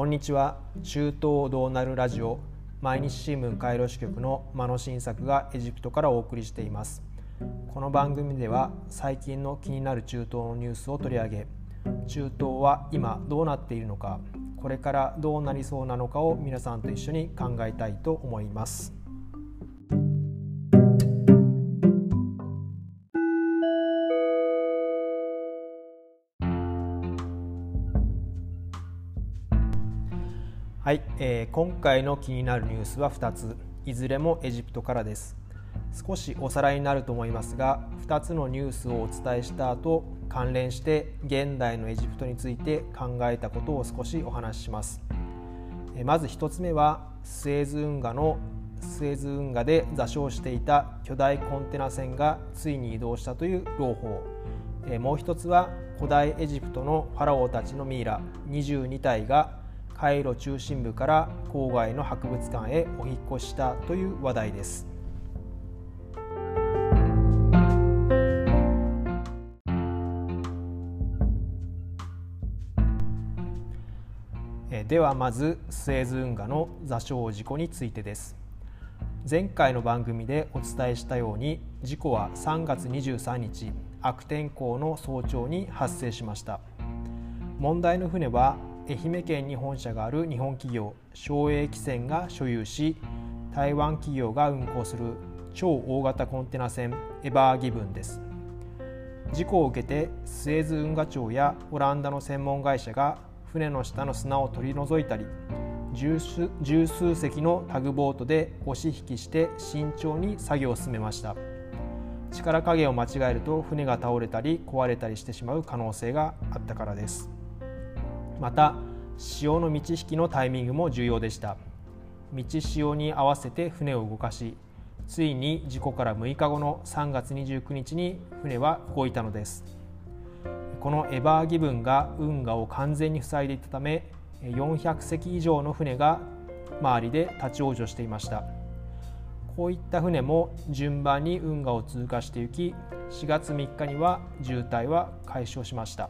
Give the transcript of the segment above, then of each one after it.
こんにちは。中東どうなるラジオ毎日新聞カイロ支局の間野新作がエジプトからお送りしています。この番組では最近の気になる中東のニュースを取り上げ中東は今どうなっているのかこれからどうなりそうなのかを皆さんと一緒に考えたいと思います。えー、今回の気になるニュースは2つ。いずれもエジプトからです。少しおさらいになると思いますが2つのニュースをお伝えした後関連して現代のエジプトについて考えたことを少しお話しします。まず1つ目はスエズ運河のスエズ運河で座礁していた巨大コンテナ船がついに移動したという朗報。もう一つは古代エジプトのファラオたちのミイラ。22体がカイロ中心部から郊外の博物館へお引越したという話題です。ではまずスエズ運河の座礁事故についてです。前回の番組でお伝えしたように事故は3月23日悪天候の早朝に発生しました。問題の船は愛媛県に本社がある日本企業省営汽船が所有し台湾企業が運航する超大型コンテナ船エバーギブンです。事故を受けてスエズ運河庁やオランダの専門会社が船の下の砂を取り除いたり十数隻のタグボートで押し引きして慎重に作業を進めました。力加減を間違えると船が倒れたり壊れたりしてしまう可能性があったからです。また潮の満ち引きのタイミングも重要でした。満ち潮に合わせて船を動かしついに事故から6日後の3月29日に船は動いたのです。このエバーギブンが運河を完全に塞いでいたため400隻以上の船が周りで立ち往生していました。こういった船も順番に運河を通過していき4月3日には渋滞は解消しました。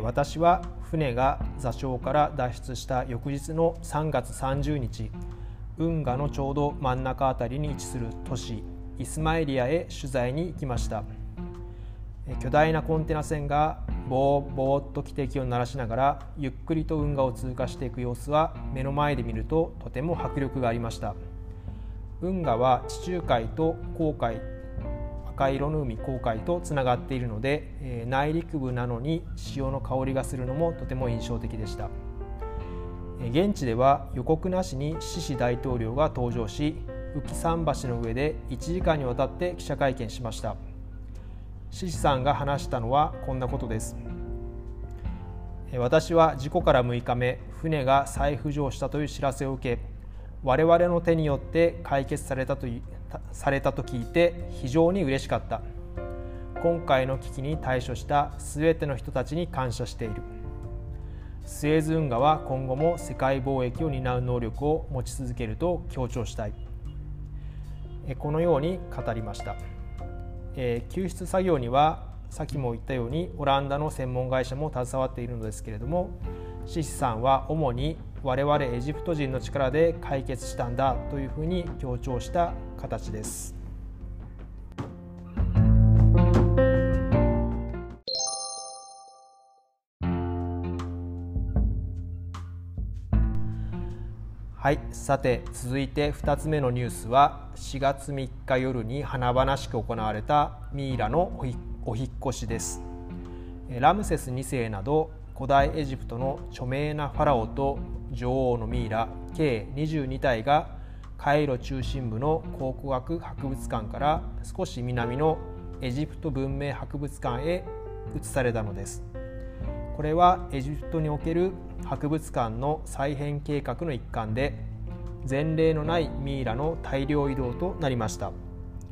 私は船が座礁から脱出した翌日の3月30日運河のちょうど真ん中辺りに位置する都市イスマイリアへ取材に行きました。巨大なコンテナ船がボーボーっと汽笛を鳴らしながらゆっくりと運河を通過していく様子は目の前で見るととても迫力がありました。運河は地中海と航海赤色の海航海とつながっているので、え内陸部なのに潮の香りがするのもとても印象的でした。現地では予告なしにシシ大統領が登場し浮桟橋の上で1時間にわたって記者会見しました。シシさんが話したのはこんなことです。私は事故から6日目船が再浮上したという知らせを受け我々の手によって解決されたとされたと聞いて非常に嬉しかった。今回の危機に対処した全ての人たちに感謝している。スエズ運河は今後も世界貿易を担う能力を持ち続けると強調したい。このように語りました。救出作業にはさっきも言ったようにオランダの専門会社も携わっているのですけれどもシシさんは主に我々エジプト人の力で解決したんだというふうに強調した形です。はい、さて続いて2つ目のニュースは4月3日夜に華々しく行われたミイラのお引越しです。ラムセス2世など古代エジプトの著名なファラオと女王のミイラ計22体がカイロ中心部の考古学博物館から少し南のエジプト文明博物館へ移されたのです。これはエジプトにおける博物館の再編計画の一環で前例のないミイラの大量移動となりました。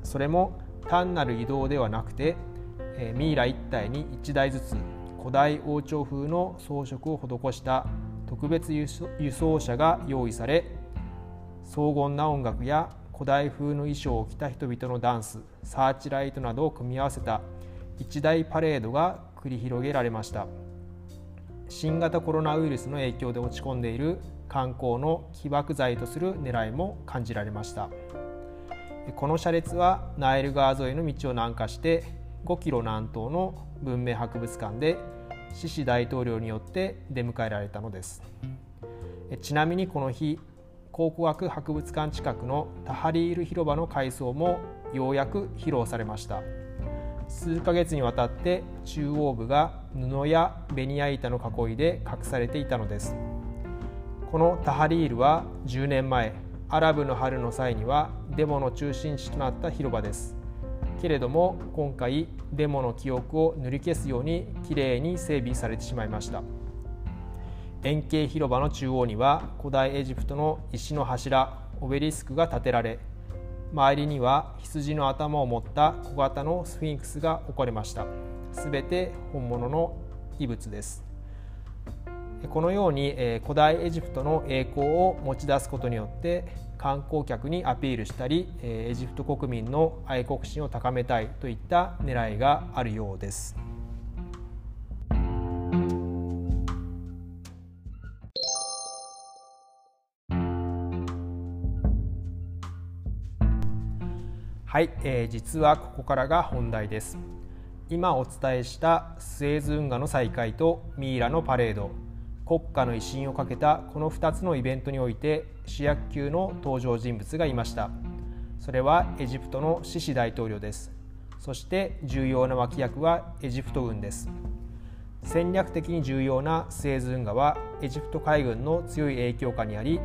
それも単なる移動ではなくてミイラ1体に1台ずつ古代王朝風の装飾を施した特別輸送車が用意され荘厳な音楽や古代風の衣装を着た人々のダンスサーチライトなどを組み合わせた一大パレードが繰り広げられました。新型コロナウイルスの影響で落ち込んでいる観光の起爆剤とする狙いも感じられました。この車列はナイル川沿いの道を南下して5キロ南東の文明博物館でシシ大統領によって出迎えられたのです。ちなみにこの日考古学博物館近くのタハリール広場の改装もようやく披露されました。数ヶ月にわたって中央部が布やベニヤ板の囲いで隠されていたのです。このタハリールは10年前アラブの春の際にはデモの中心地となった広場です。けれども今回デモの記憶を塗り消すようにきれいに整備されてしまいました。円形広場の中央には古代エジプトの石の柱オベリスクが建てられ周りには羊の頭を持った小型のスフィンクスが置かれました。すべて本物の遺物です。このように古代エジプトの栄光を持ち出すことによって観光客にアピールしたりエジプト国民の愛国心を高めたいといった狙いがあるようです。はい、えー、実はここからが本題です今お伝えしたスエズ運河の再開とミイラのパレード国家の威信をかけたこの2つのイベントにおいて主役級の登場人物がいました。それはエジプトのシシ大統領です。そして重要な脇役はエジプト軍です。戦略的に重要なスエズ運河はエジプト海軍の強い影響下にあり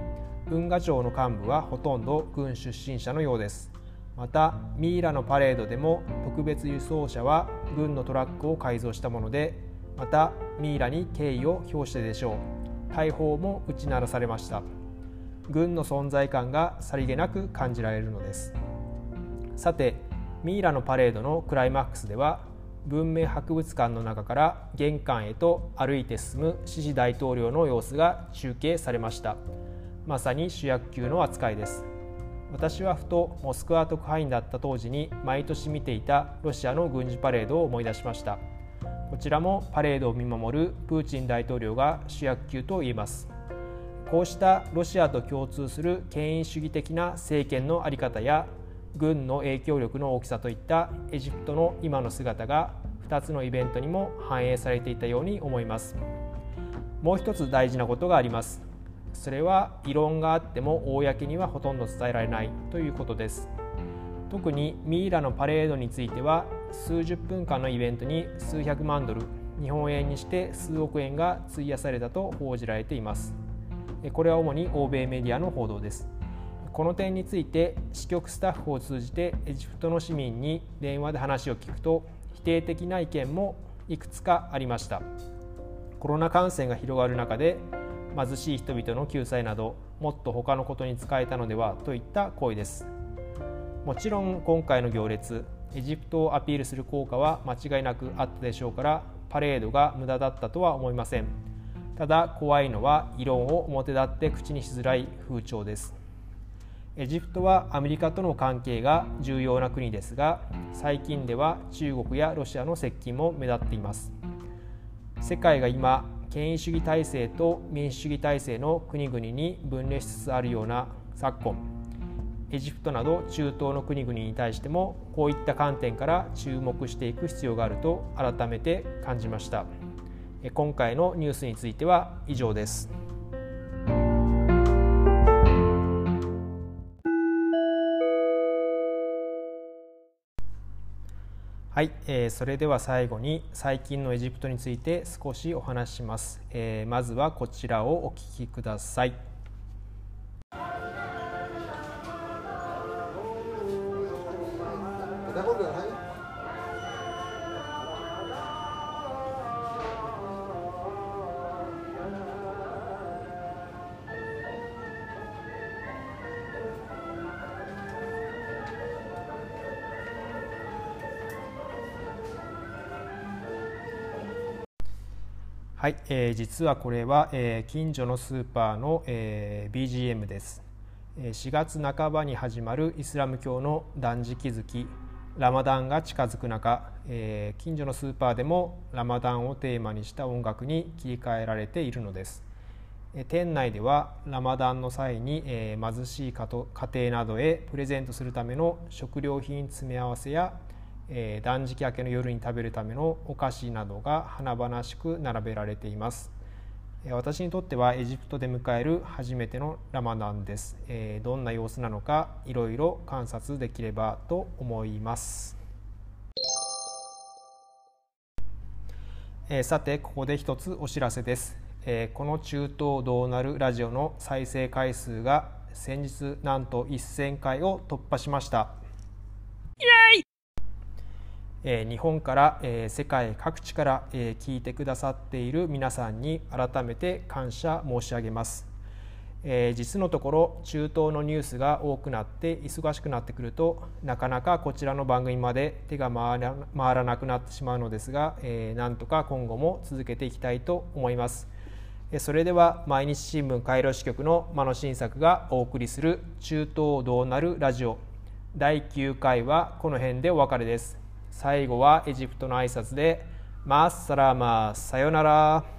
運河庁の幹部はほとんど軍出身者のようです。またミイラのパレードでも特別輸送車は軍のトラックを改造したものでまたミイラに敬意を表してでしょう。大砲も打ち鳴らされました。軍の存在感がさりげなく感じられるのです。さてミイラのパレードのクライマックスでは文明博物館の中から玄関へと歩いて進むシシ大統領の様子が中継されました。まさに主役級の扱いです。私はふとモスクワ特派員だった当時に毎年見ていたロシアの軍事パレードを思い出しました。こちらもパレードを見守るプーチン大統領が主役級と言えます。こうしたロシアと共通する権威主義的な政権の在り方や軍の影響力の大きさといったエジプトの今の姿が2つのイベントにも反映されていたように思います。もう一つ大事なことがあります。それは異論があっても公にはほとんど伝えられないということです。特にミイラのパレードについては数十分間のイベントに数百万ドル日本円にして数億円が費やされたと報じられています。これは主に欧米メディアの報道です。この点について支局スタッフを通じてエジプトの市民に電話で話を聞くと否定的な意見もいくつかありました。コロナ感染が広がる中で貧しい人々の救済などもっと他のことに使えたのではといった声です。もちろん今回の行列エジプトをアピールする効果は間違いなくあったでしょうからパレードが無駄だったとは思いません。ただ怖いのは異論を表立って口にしづらい風潮です。エジプトはアメリカとの関係が重要な国ですが最近では中国やロシアの接近も目立っています。世界が今権威主義体制と民主主義体制の国々に分裂しつつあるような昨今。エジプトなど中東の国々に対してもこういった観点から注目していく必要があると改めて感じました。今回のニュースについては以上です。はい、えー、それでは最後に最近のエジプトについて少しお話します、えー、まずはこちらをお聞きください。はい、えー、実はこれは、えー、近所のスーパーの、えー、BGM です、4月半ばに始まるイスラム教の断食月。ラマダンが近づく中、えー、近所のスーパーでもラマダンをテーマにした音楽に切り替えられているのです。店内ではラマダンの際に、えー、貧しい家庭などへプレゼントするための食料品詰め合わせや、えー、断食明けの夜に食べるためのお菓子などが華々しく並べられています。私にとってはエジプトで迎える初めてのラマダンです、えー、どんな様子なのかいろいろ観察できればと思います、えー、さてここで一つお知らせです、えー、この中東どうなるラジオの再生回数が先日なんと1000回を突破しました。え日本から、世界各地から、え聞いてくださっている皆さんに改めて感謝申し上げます、実のところ中東のニュースが多くなって忙しくなってくるとなかなかこちらの番組まで手が回らなくなってしまうのですが、なんとか今後も続けていきたいと思います。それでは毎日新聞カイロ支局の間野新作がお送りする中東どうなるラジオ。第9回はこの辺でお別れです。最後はエジプトの挨拶でマッサラマさよなら。